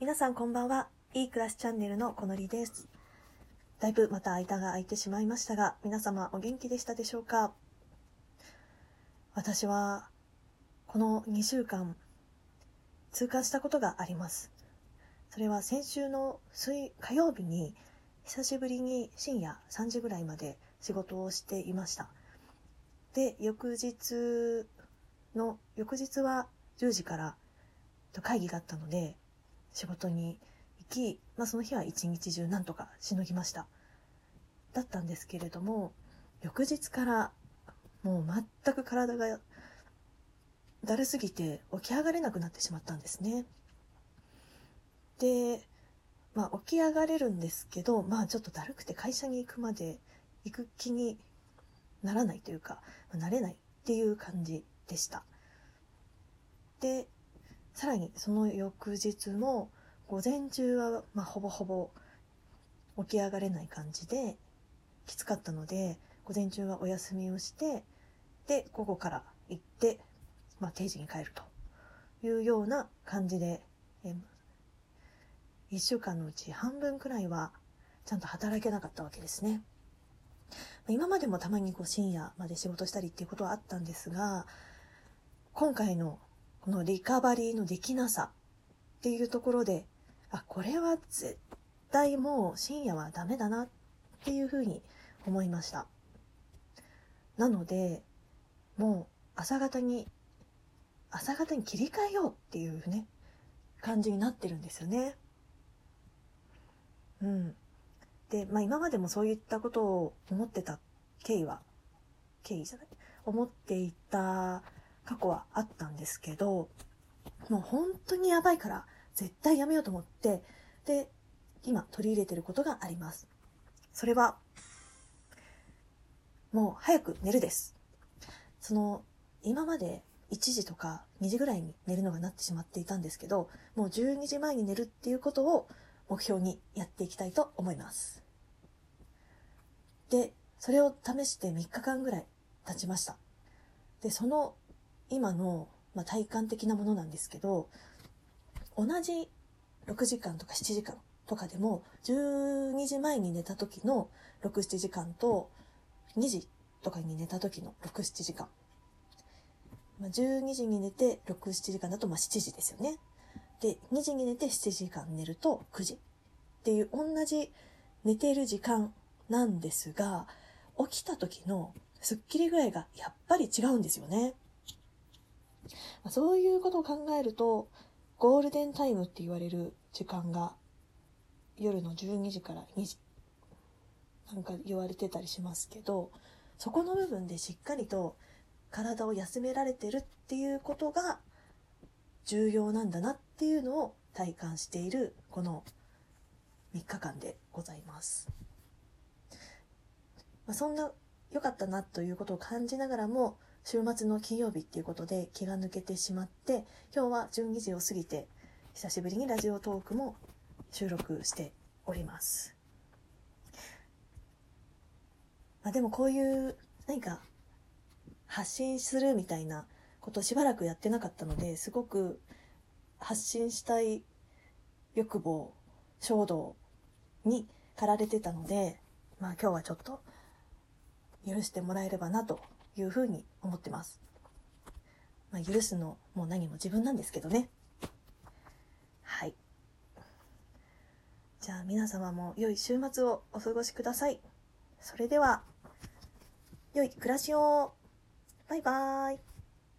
皆さんこんばんは。いい暮らしチャンネルのこのりです。だいぶまた間が空いてしまいましたが、皆様お元気でしたでしょうか？私は、この2週間、痛感したことがあります。それは先週の水、火曜日に、久しぶりに深夜3時ぐらいまで仕事をしていました。で、翌日の、翌日は10時から会議があったので、仕事に行き、まあ、その日は一日中なんとかしのぎました。だったんですけれども、翌日からもう全く体がだるすぎて起き上がれなくなってしまったんですね。で、まあ起き上がれるんですけど、まあちょっとだるくて会社に行くまで行く気にならないというか、なれないっていう感じでした。で、さらにその翌日も午前中はまあほぼほぼ起き上がれない感じできつかったので午前中はお休みをしてで午後から行って、まあ、定時に帰るというような感じでえ1週間のうち半分くらいはちゃんと働けなかったわけですね。今までもたまにこう深夜まで仕事したりっていうことはあったんですが今回のこのリカバリーのできなさっていうところで、あ、これは絶対もう深夜はダメだなっていうふうに思いました。なので、もう朝方に、朝方に切り替えようっていうね、感じになってるんですよね。うん。で、まあ今までもそういったことを思ってた経緯は、経緯じゃない、思っていた過去はあったんですけど、もう本当にやばいから絶対やめようと思って、で、今取り入れてることがあります。それは、もう早く寝るです。その、今まで1時とか2時ぐらいに寝るのがなってしまっていたんですけど、もう12時前に寝るっていうことを目標にやっていきたいと思います。で、それを試して3日間ぐらい経ちました。で、その今の、まあ、体感的なものなんですけど、同じ6時間とか7時間とかでも、12時前に寝た時の6、7時間と、2時とかに寝た時の6、7時間。まあ、12時に寝て6、7時間だとまあ7時ですよね。で、2時に寝て7時間寝ると9時。っていう同じ寝てる時間なんですが、起きた時のスッキリ具合がやっぱり違うんですよね。そういうことを考えると、ゴールデンタイムって言われる時間が夜の12時から2時なんか言われてたりしますけど、そこの部分でしっかりと体を休められてるっていうことが重要なんだなっていうのを体感しているこの3日間でございます。まあ、そんな良かったなということを感じながらも週末の金曜日っていうことで気が抜けてしまって今日は12時を過ぎて久しぶりにラジオトークも収録しております。まあ、でもこういう何か発信するみたいなことしばらくやってなかったのですごく発信したい欲望衝動に駆られてたのでまあ今日はちょっと許してもらえればなというふうに思ってます。まあ、許すのも何も自分なんですけどね。はい。じゃあ皆様も良い週末をお過ごしください。それでは、良い暮らしを。バイバーイ。